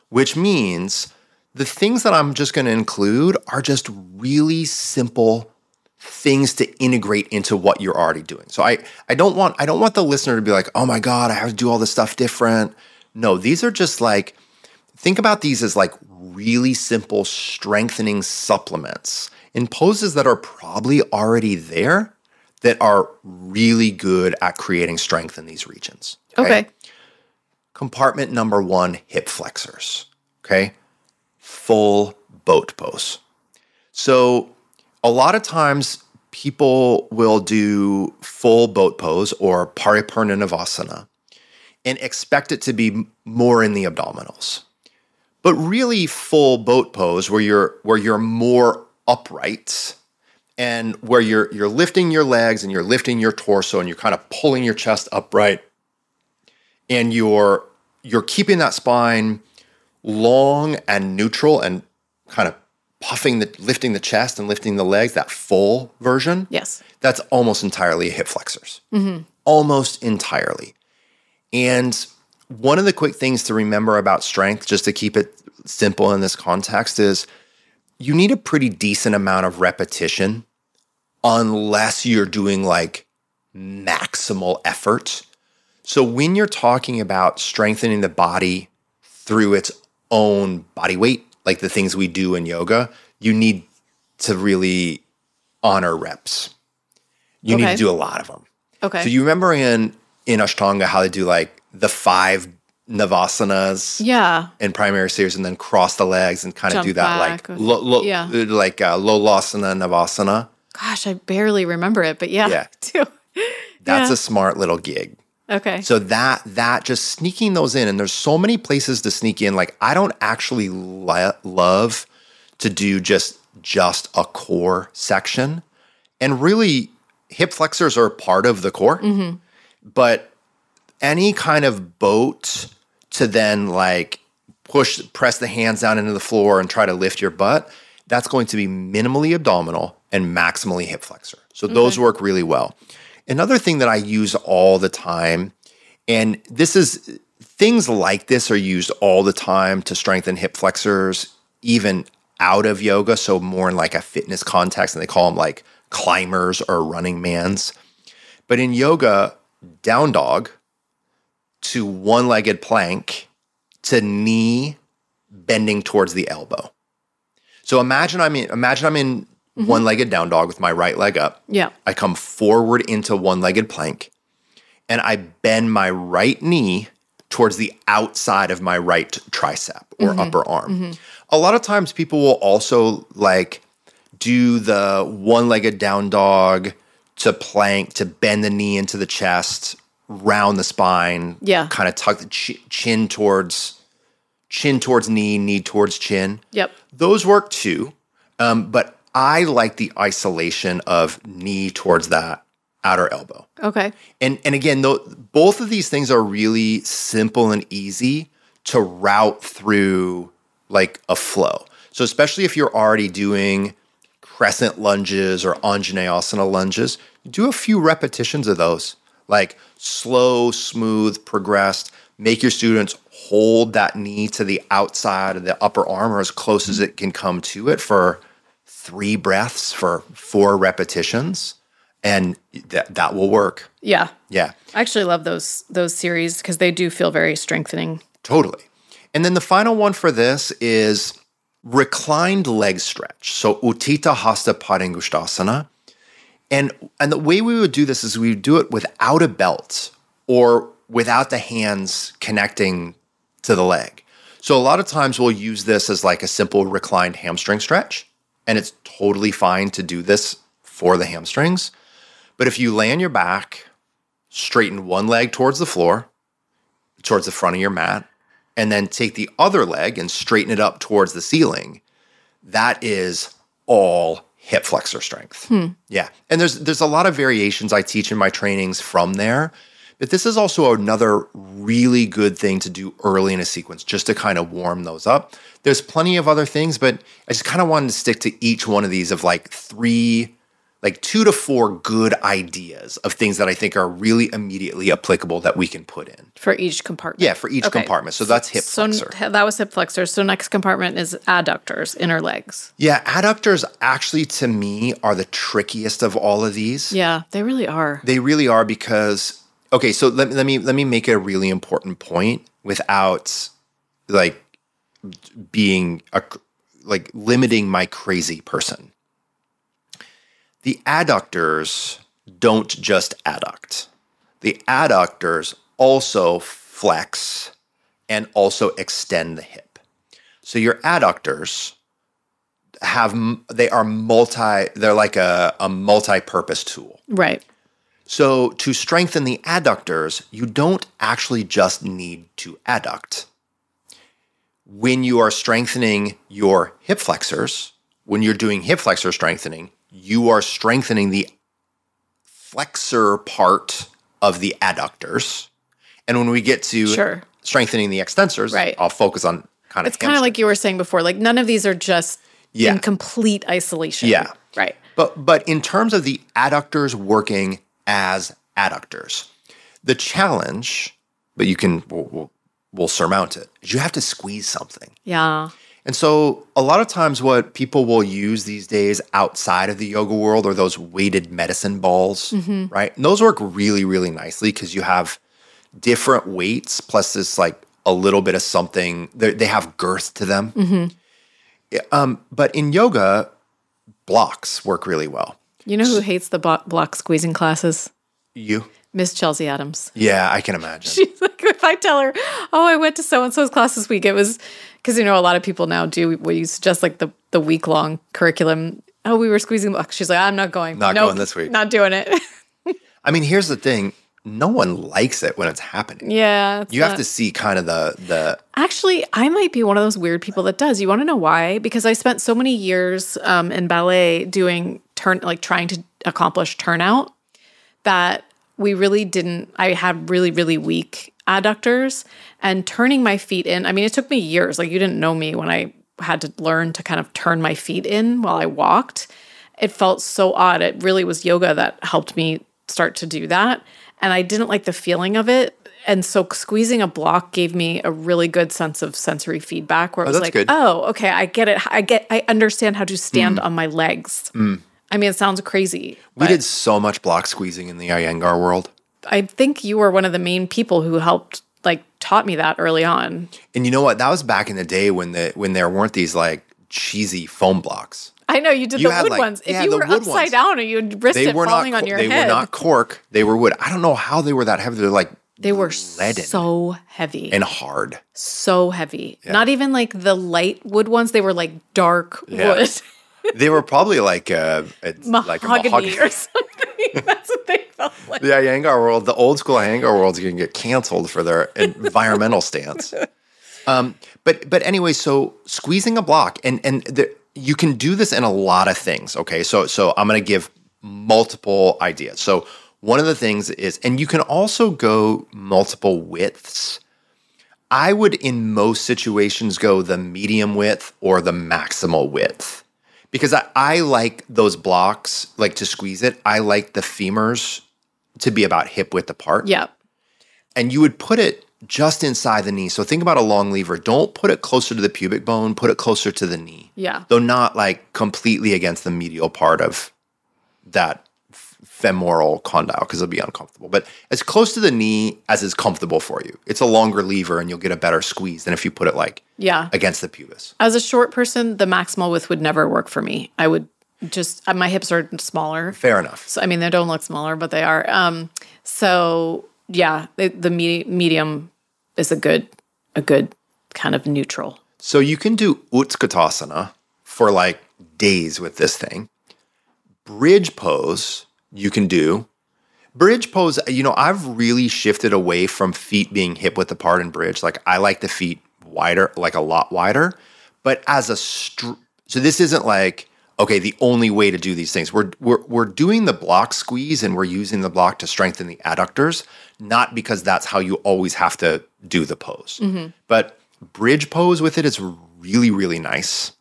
which means the things that I'm just going to include are just really simple things to integrate into what you're already doing. So I I don't want I don't want the listener to be like, "Oh my god, I have to do all this stuff different." No, these are just like think about these as like really simple strengthening supplements in poses that are probably already there that are really good at creating strength in these regions. Okay. Compartment number 1, hip flexors. Okay? Full boat pose. So a lot of times people will do full boat pose or paripurna navasana and expect it to be more in the abdominals. But really full boat pose where you're where you're more upright and where you're you're lifting your legs and you're lifting your torso and you're kind of pulling your chest upright and you're you're keeping that spine long and neutral and kind of puffing the lifting the chest and lifting the legs that full version Yes. that's almost entirely hip flexors. Mm-hmm. Almost entirely. And one of the quick things to remember about strength just to keep it simple in this context is you need a pretty decent amount of repetition unless you're doing like maximal effort so when you're talking about strengthening the body through its own body weight, like the things we do in yoga, you need to really honor reps. You need to do a lot of them. Okay. So you remember in in Ashtanga how they do like the five navasanas Yeah. in primary series and then cross the legs and kind of do that back like lo, lo, yeah. like uh, lolasana navasana. Gosh, I barely remember it, but yeah. Yeah. [laughs] Too. That's Yeah. a smart little gig. Okay. So that that just sneaking those in, and there's so many places to sneak in. Like I don't actually love to do just just a core section, and really hip flexors are part of the core, mm-hmm. but any kind of boat to then like push press the hands down into the floor and try to lift your butt that's going to be minimally abdominal and maximally hip flexor. So those work really well another thing that i use all the time and this is things like this are used all the time to strengthen hip flexors even out of yoga so more in like a fitness context and they call them like climbers or running mans but in yoga down dog to one legged plank to knee bending towards the elbow. So imagine I'm in imagine I'm in Mm-hmm. one legged down dog with my right leg up. yeah. I come forward into one legged plank and I bend my right knee towards the outside of my right tricep or mm-hmm. upper arm. Mm-hmm. A lot of times people will also like do the one legged down dog to plank to bend the knee into the chest, round the spine, Yeah. kind of tuck the chi- chin towards chin towards knee, knee towards chin. Yep. Those work too. Um, but I like the isolation of knee towards that outer elbow. Okay. And and again, though, both of these things are really simple and easy to route through like a flow. So especially if you're already doing crescent lunges or Anjaneyasana lunges, do a few repetitions of those. Like slow, smooth, progressed. Make your students hold that knee to the outside of the upper arm or as close as it can come to it for three breaths for four repetitions. And that, that will work. Yeah. Yeah, I actually love those those series because they do feel very strengthening. totally. And then the final one for this is reclined leg stretch. So Utthita Hasta Padangusthasana. And and the way we would do this is we would do it without a belt or without the hands connecting to the leg. So a lot of times we'll use this as like a simple reclined hamstring stretch, and it's totally fine to do this for the hamstrings. But if you lay on your back, straighten one leg towards the floor, towards the front of your mat, and then take the other leg and straighten it up towards the ceiling, that is all hip flexor strength. Hmm. Yeah. And there's there's a lot of variations I teach in my trainings from there. But this is also another really good thing to do early in a sequence just to kind of warm those up. There's plenty of other things, but I just kind of wanted to stick to each one of these of like three like two to four good ideas of things that I think are really immediately applicable that we can put in. for each compartment. Yeah, for each Okay. compartment. So that's hip So flexor. n- that was hip flexor. So next compartment is adductors, inner legs. Yeah, adductors actually to me are the trickiest of all of these. Yeah, they really are. They really are because okay, so let, let me let me make a really important point without like being a like limiting my crazy person. The adductors don't just adduct. The adductors also flex and also extend the hip. So your adductors have they are multi they're like a, a multi-purpose tool. Right. So, to strengthen the adductors, you don't actually just need to adduct. When you are strengthening your hip flexors, when you're doing hip flexor strengthening, you are strengthening the flexor part of the adductors. And when we get to Sure. strengthening the extensors, Right. I'll focus on kind of It's kind of like you were saying before. Like none of these are just Yeah. in complete isolation. Yeah. Right. But but in terms of the adductors working as adductors, the challenge, but you can we'll, we'll, we'll surmount it. Is you have to squeeze something. Yeah. And so a lot of times what people will use these days outside of the yoga world are those weighted medicine balls, right? And those work really really nicely because you have different weights plus this like a little bit of something. They they have girth to them. Yeah, Um, but in yoga, blocks work really well. You know who hates the block, block squeezing classes? You. Miss Chelsea Adams. Yeah, I can imagine. [laughs] She's like, if I tell her, oh, I went to so and so's class this week, it was because you know a lot of people now do we use just like the the week long curriculum. Oh, we were squeezing blocks. She's like, I'm not going. Not Nope, going this week. Not doing it. [laughs] I mean, here's the thing: no one likes it when it's happening. yeah. You have to see kind of the the Actually, I might be one of those weird people that does. You want to know why? Because I spent so many years um, in ballet doing turn, like trying to accomplish turnout, that we really didn't. I had really, really weak adductors, and turning my feet in. I mean, it took me years. Like you didn't know me when I had to learn to kind of turn my feet in while I walked. It felt so odd. It really was yoga that helped me start to do that, and I didn't like the feeling of it and so squeezing a block gave me a really good sense of sensory feedback where it oh, was like good. oh okay i get it i get i understand how to stand hmm. on my legs hmm. i mean it sounds crazy we did so much block squeezing in the Iyengar world. i think you were one of the main people who helped like taught me that early on And you know what? That was back in the day when the when there weren't these like cheesy foam blocks. i know you did You the wood like- ones if yeah, you were upside ones. down and you risked They it were not falling on your they head were not cork. They were wood. I don't know how they were that heavy. They're like they were leaden so heavy and hard. so heavy not even like the light wood ones they were like dark Yeah. wood [laughs] They were probably like uh, a, a like a mahogany mahogany. or something [laughs] that's what they felt like the Iyengar world, the old school Iyengar world is going to get canceled for their environmental stance. [laughs] Um, but but anyway, so squeezing a block, and and the, you can do this in a lot of things. Okay, so so I'm going to give multiple ideas. So one of the things is, and you can also go multiple widths. I would, in most situations, go the medium width or the maximal width because I, I like those blocks, like to squeeze it. I like the femurs to be about hip width apart. yeah And you would put it just inside the knee. So think about a long lever. Don't put it closer to the pubic bone, put it closer to the knee. yeah Though not like completely against the medial part of that femoral condyle because it'll be uncomfortable. But as close to the knee as is comfortable for you. It's a longer lever and you'll get a better squeeze than if you put it like yeah against the pubis. As a short person, the maximal width would never work for me. I would just uh, my hips are smaller. Fair enough. So I mean, they don't look smaller, but they are. Um, so yeah, the, the me- medium is a good a good kind of neutral. So you can do Utkatasana for like days with this thing. Bridge pose, you can do. Bridge pose, you know, I've really shifted away from feet being hip width apart in bridge. Like I like the feet wider, like a lot wider. But as a str- so this isn't like okay, the only way to do these things. We're we're we're doing the block squeeze and we're using the block to strengthen the adductors, not because that's how you always have to do the pose. Mm-hmm. But bridge pose with it is really really nice.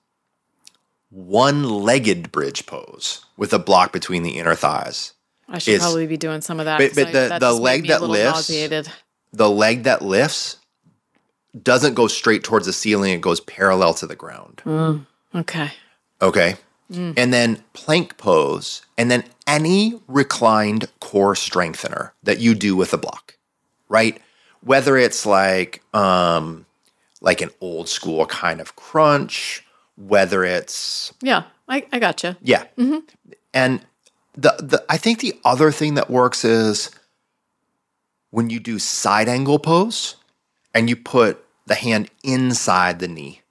One-legged bridge pose with a block between the inner thighs. I should Is- probably be doing some of that. But- but I- the- that the leg that lifts- nauseated. The leg that lifts doesn't go straight towards the ceiling, it goes parallel to the ground. Mm, okay. Okay. And then plank pose, and then any reclined core strengthener that you do with a block, right? Whether it's like um like an old school kind of crunch, whether it's Yeah, I, I gotcha. yeah. And the the I think the other thing that works is when you do side angle pose and you put the hand inside the knee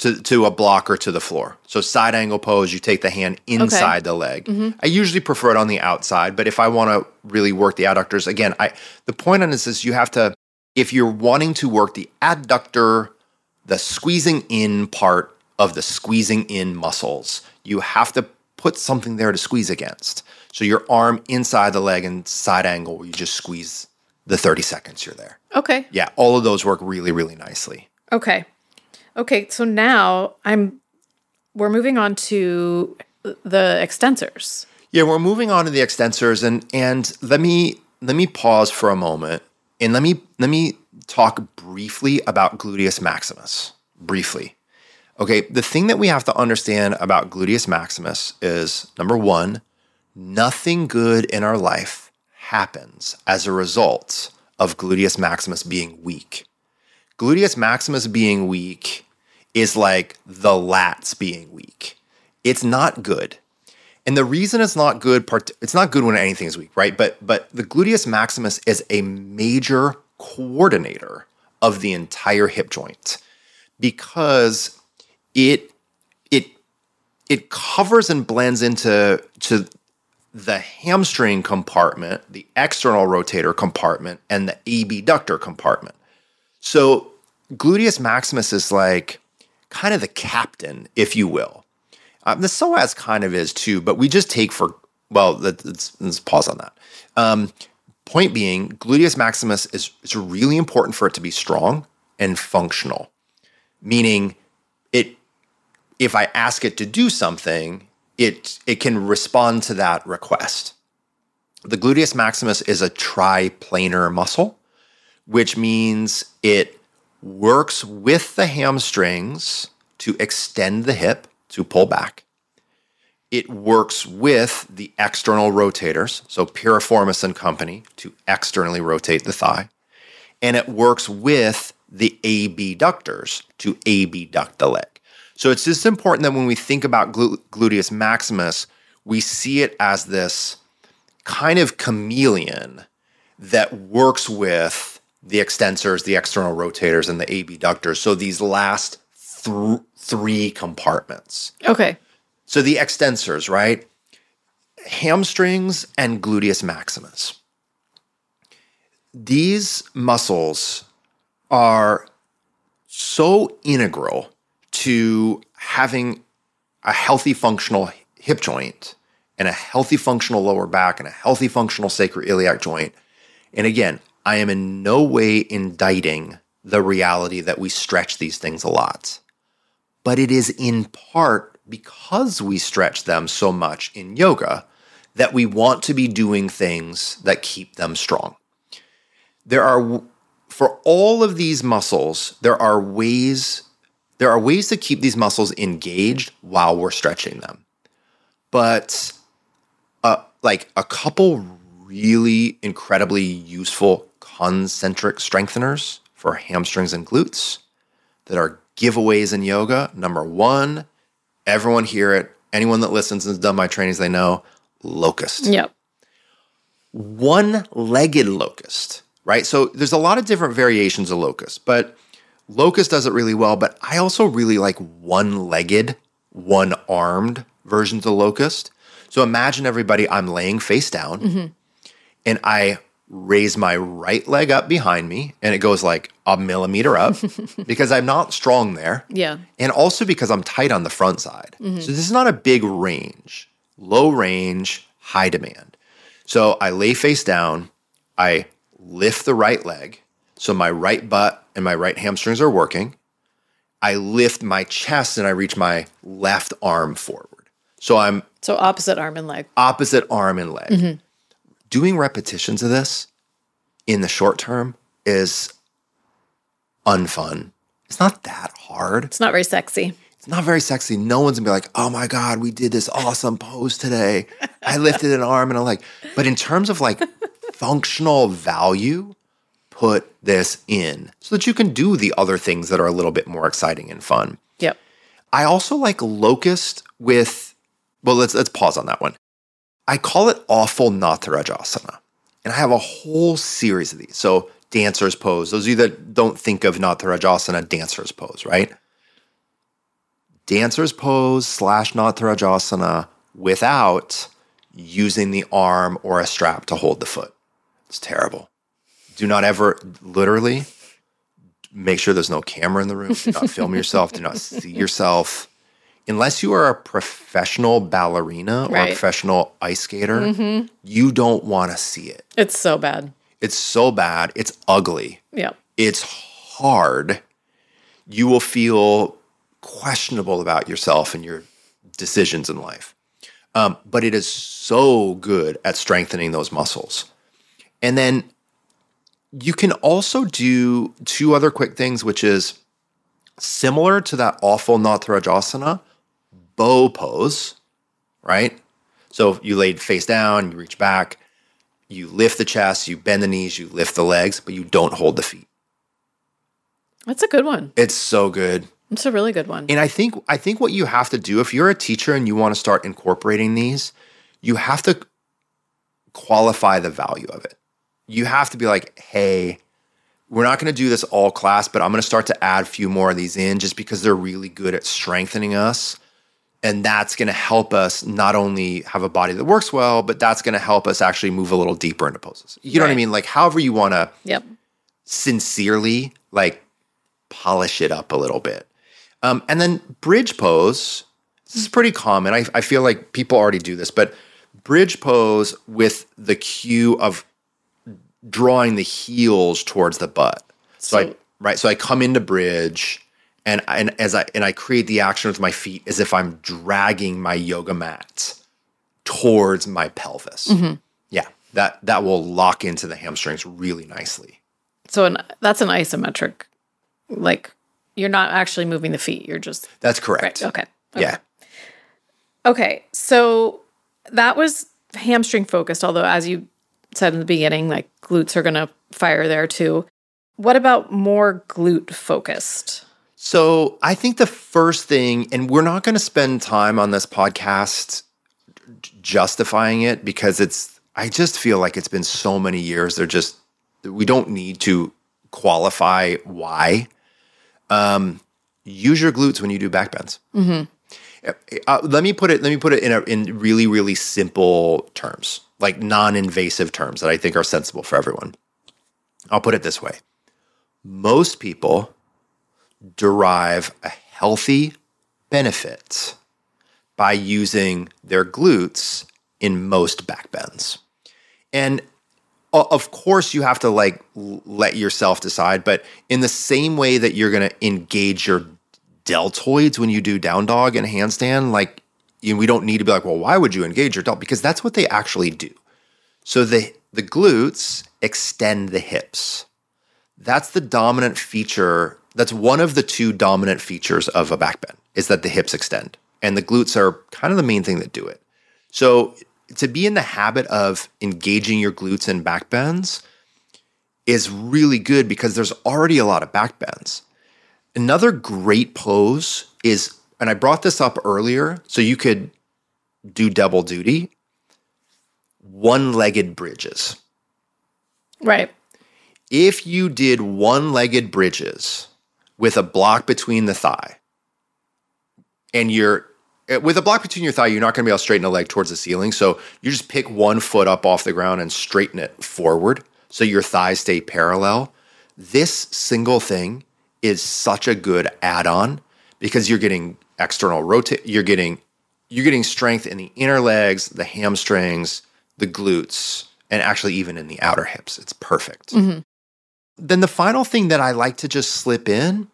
to, to a block or to the floor. So side angle pose, you take the hand inside the leg. Mm-hmm. I usually prefer it on the outside, but if I want to really work the adductors, again, I the point on this is you have to if you're wanting to work the adductor, the squeezing in part of the squeezing in muscles, you have to put something there to squeeze against. So your arm inside the leg and side angle you just squeeze the 30 seconds you're there. Okay. Yeah, all of those work really, really nicely. Okay. Okay. So now I'm we're moving on to the extensors. Yeah, we're moving on to the extensors and and let me let me pause for a moment and let me let me talk briefly about gluteus maximus. Briefly. Okay, the thing that we have to understand about gluteus maximus is number 1, nothing good in our life happens as a result of gluteus maximus being weak. Gluteus maximus being weak is like the lats being weak. It's not good. And the reason it's not good, part it's not good when anything is weak, right? But but the gluteus maximus is a major coordinator of the entire hip joint because it it it covers and blends into to the hamstring compartment, the external rotator compartment, and the abductor compartment. So gluteus maximus is like kind of the captain, if you will. Um, the psoas kind of is too, but we just take for well. Let's, let's pause on that. Um, point being, gluteus maximus is it's really important for it to be strong and functional, meaning it. If I ask it to do something, it it can respond to that request. The gluteus maximus is a triplanar muscle, which means it works with the hamstrings to extend the hip to pull back. It works with the external rotators, so piriformis and company, to externally rotate the thigh. And it works with the abductors to abduct the leg. So it's just important that when we think about gluteus maximus, we see it as this kind of chameleon that works with the extensors, the external rotators, and the abductors. So these last th- three compartments. Okay. So the extensors, right? Hamstrings and gluteus maximus. These muscles are so integral to having a healthy functional hip joint and a healthy functional lower back and a healthy functional sacroiliac joint. And again, I am in no way indicting the reality that we stretch these things a lot but it is in part because we stretch them so much in yoga that we want to be doing things that keep them strong. There are for all of these muscles, there are ways there are ways to keep these muscles engaged while we're stretching them. But uh, like a couple really incredibly useful concentric strengtheners for hamstrings and glutes that are giveaways in yoga. Number one, everyone hear it. Anyone that listens and has done my trainings, they know locust. Yep. One legged locust, right? So there's a lot of different variations of locust, but locust does it really well. But I also really like one legged, one armed versions of locust. So imagine everybody, I'm laying face down mm-hmm. and I raise my right leg up behind me and it goes like a millimeter up [laughs] because I'm not strong there. Yeah. And also because I'm tight on the front side. Mm-hmm. So this is not a big range, low range, high demand. So I lay face down, I lift the right leg. So my right butt and my right hamstrings are working. I lift my chest and I reach my left arm forward. So I'm so opposite arm and leg. Opposite arm and leg. Mm-hmm doing repetitions of this in the short term is unfun. It's not that hard. It's not very sexy. It's not very sexy. No one's gonna be like, oh my God, we did this awesome pose today. I lifted an arm and I'm like, but in terms of like functional value, put this in so that you can do the other things that are a little bit more exciting and fun. Yep. I also like locust with, well, let's let's pause on that one. I call it awful Natarajasana. And I have a whole series of these. So, dancer's pose. Those of you that don't think of Natarajasana, dancer's pose, right? Dancer's pose slash Natarajasana without using the arm or a strap to hold the foot. It's terrible. Do not ever, literally, make sure there's no camera in the room. Do not film yourself. Do not see yourself unless you are a professional ballerina or a professional ice skater, mm-hmm. you don't want to see it. It's so bad. It's so bad. It's ugly. Yeah. It's hard. You will feel questionable about yourself and your decisions in life. Um, but it is so good at strengthening those muscles. And then you can also do two other quick things, which is similar to that awful Natarajasana, bow pose, right? So you laid face down, you reach back, you lift the chest, you bend the knees, you lift the legs, but you don't hold the feet. That's a good one. It's so good. It's a really good one. And I think I think what you have to do if you're a teacher and you want to start incorporating these, you have to qualify the value of it. You have to be like, "Hey, we're not going to do this all class, but I'm going to start to add a few more of these in just because they're really good at strengthening us." And that's going to help us not only have a body that works well, but that's going to help us actually move a little deeper into poses. You know what I mean? Like however you want to Yep. sincerely like polish it up a little bit. Um, and then bridge pose. This is pretty common. I, I feel like people already do this, but bridge pose with the cue of drawing the heels towards the butt. So, I right. So I come into bridge, and and as I and I create the action with my feet as if I'm dragging my yoga mat towards my pelvis. Mm-hmm. Yeah, that that will lock into the hamstrings really nicely. So an, that's an isometric, like you're not actually moving the feet. You're just That's correct. right. Okay. Yeah. Okay. So that was hamstring focused, although as you said in the beginning, like glutes are gonna fire there too. What about more glute focused? So I think the first thing, and we're not going to spend time on this podcast justifying it because it's, I just feel like it's been so many years. They're just, we don't need to qualify why. Um, use your glutes when you do back bends. Uh, let me put it. Let me put it in a, in really really simple terms, like non-invasive terms that I think are sensible for everyone. I'll put it this way: most people derive a healthy benefit by using their glutes in most backbends. And of course you have to like let yourself decide, but in the same way that you're going to engage your deltoids when you do down dog and handstand, like you, we don't need to be like, well, why would you engage your delt? Because that's what they actually do. So the the glutes extend the hips. That's the dominant feature. That's one of the two dominant features of a back bend is that the hips extend. And the glutes are kind of the main thing that do it. So to be in the habit of engaging your glutes in back bends is really good because there's already a lot of back bends. Another great pose is, and I brought this up earlier, so you could do double duty, one legged bridges. Right. If you did one legged bridges with a block between the thigh, and you're eh, with a block between your thigh, you're not going to be able to straighten a leg towards the ceiling. So you just pick one foot up off the ground and straighten it forward so your thighs stay parallel. This single thing is such a good add-on because you're getting external rotate, you're getting you're getting strength in the inner legs, the hamstrings, the glutes, and actually even in the outer hips. It's perfect. Then the final thing that I like to just slip in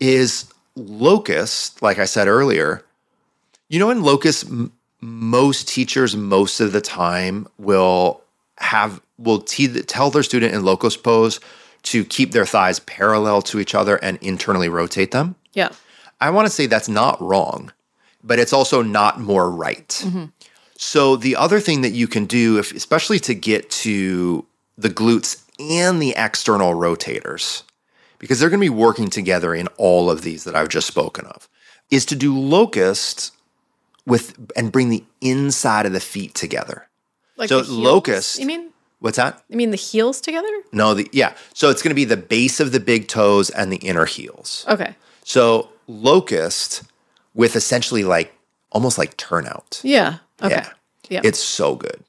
is locust, like I said earlier. You know, in locust, m- most teachers most of the time will have will te- tell their student in locust pose to keep their thighs parallel to each other and internally rotate them. Yeah. I want to say that's not wrong, but it's also not more right. Mm-hmm. So the other thing that you can do, if especially to get to the glutes and the external rotators, because they're going to be working together in all of these that I've just spoken of, is to do locusts with and bring the inside of the feet together. Like So locust- You mean? What's that? You mean the heels together? No, the yeah. So it's going to be the base of the big toes and the inner heels. Okay. So locust with essentially like almost like turnout. Yeah. Okay. Yeah. Yeah. It's so good.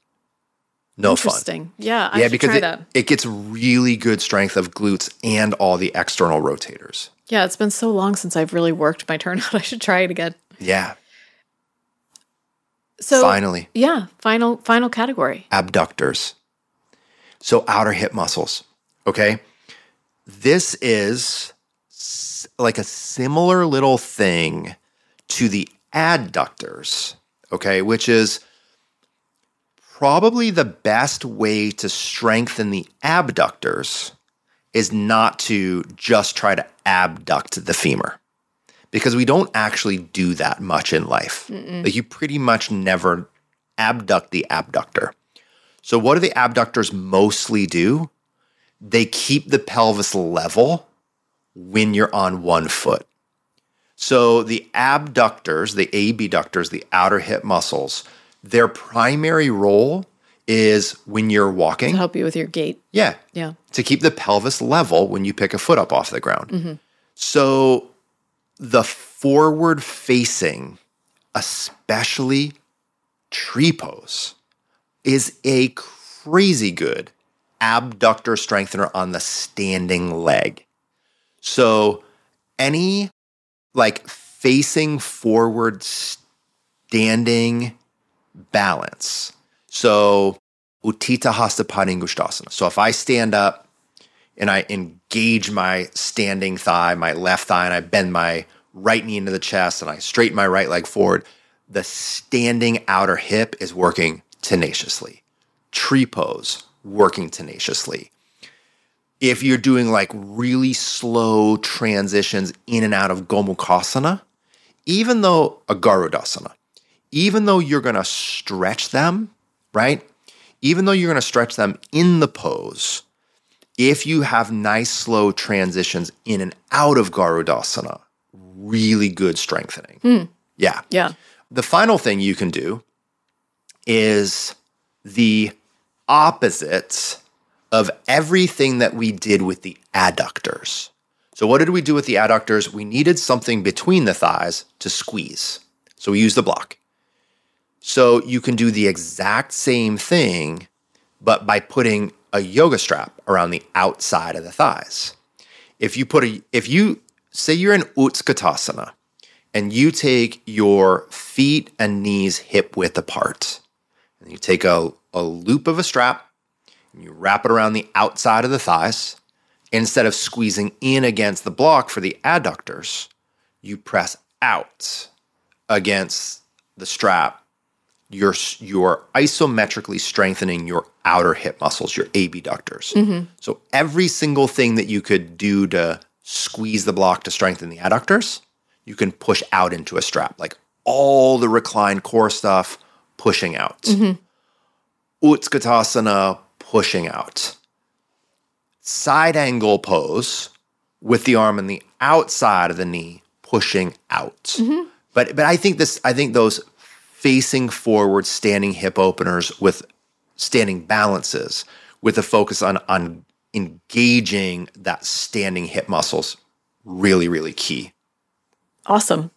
No fun. Yeah. I Yeah, because it, that. it gets really good strength of glutes and all the external rotators. Yeah. It's been so long since I've really worked my [laughs] turnout. I should try it again. Yeah. So Finally, yeah. Final final category. abductors. So outer hip muscles. Okay. This is like a similar little thing to the adductors. Okay. Which is probably the best way to strengthen the abductors is not to just try to abduct the femur because we don't actually do that much in life. Like you pretty much never abduct the abductor. So what do the abductors mostly do? They keep the pelvis level when you're on one foot. So the abductors, the abductors, the outer hip muscles, their primary role is when you're walking. To help you with your gait. Yeah. Yeah. To keep the pelvis level when you pick a foot up off the ground. Mm-hmm. So the forward facing, especially tree pose, is a crazy good abductor strengthener on the standing leg. So any like facing forward standing balance. So Utthita Hasta Padangusthasana. So if I stand up and I engage my standing thigh, my left thigh, and I bend my right knee into the chest and I straighten my right leg forward, the standing outer hip is working tenaciously. Tree pose, working tenaciously. If you're doing like really slow transitions in and out of Gomukhasana, even though a Garudasana, even though you're gonna stretch them, right? Even though you're gonna stretch them in the pose, if you have nice slow transitions in and out of Garudasana, really good strengthening. Hmm. Yeah. Yeah. The final thing you can do is the opposite of everything that we did with the adductors. So, what did we do with the adductors? We needed something between the thighs to squeeze. So, we used the block. So, you can do the exact same thing, but by putting a yoga strap around the outside of the thighs. If you put a, if you say you're in Utkatasana and you take your feet and knees hip width apart, and you take a, a loop of a strap and you wrap it around the outside of the thighs, instead of squeezing in against the block for the adductors, you press out against the strap. You're, you're isometrically strengthening your outer hip muscles, your abductors. Mm-hmm. So every single thing that you could do to squeeze the block to strengthen the adductors, you can push out into a strap, like all the reclined core stuff pushing out. Mm-hmm. Utkatasana pushing out. Side angle pose with the arm on the outside of the knee pushing out. Mm-hmm. But but I think this I think those facing forward standing hip openers with standing balances with a focus on on engaging that standing hip muscles really really key. Awesome.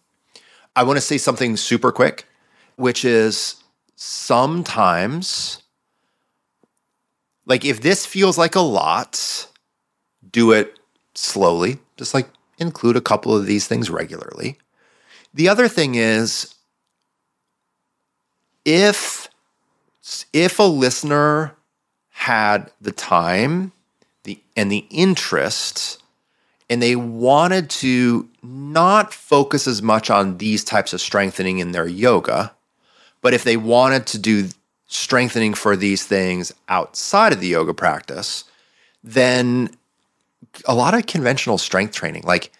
I want to say something super quick, which is sometimes, like, if this feels like a lot, do it slowly. Just like include a couple of these things regularly. The other thing is, if if a listener had the time, the and the interest and they wanted to not focus as much on these types of strengthening in their yoga, but if they wanted to do strengthening for these things outside of the yoga practice, then a lot of conventional strength training, like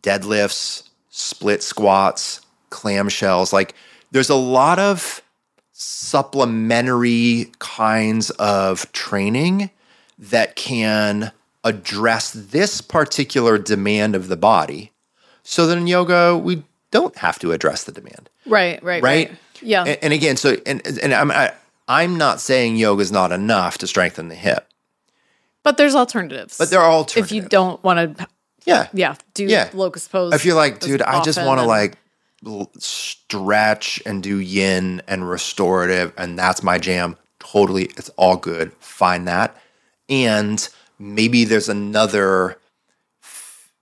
deadlifts, split squats, clamshells, like there's a lot of supplementary kinds of training that can address this particular demand of the body. So that in yoga, we don't have to address the demand, Right, right, right? right. Yeah. And, and again, so and and I'm I, I'm not saying yoga is not enough to strengthen the hip, but there's alternatives. but there are alternatives. if you don't want to, yeah, yeah, do Yeah. locust pose. If you're like, dude, I just want to like stretch and do yin and restorative, and that's my jam. Totally, it's all good. Find that, and maybe there's another,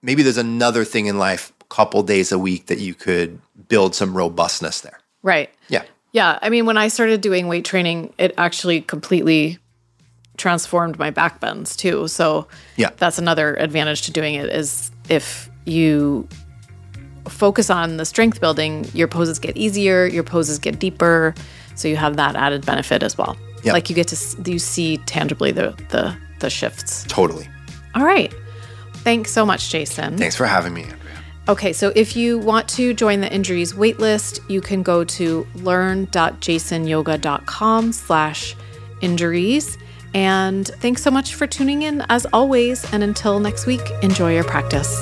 maybe there's another thing in life, couple days a week that you could build some robustness there. right. Yeah, Yeah, I mean, when I started doing weight training, it actually completely transformed my back bends too. So Yeah. that's another advantage to doing it is if you focus on the strength building, your poses get easier, your poses get deeper, so you have that added benefit as well. Yeah. Like you get to you see tangibly the the the shifts. totally. All right. Thanks so much, Jason. Thanks for having me, Andrea. Okay, so if you want to join the injuries waitlist, you can go to learn.jasonyoga.com slash injuries. And thanks so much for tuning in as always. And until next week, enjoy your practice.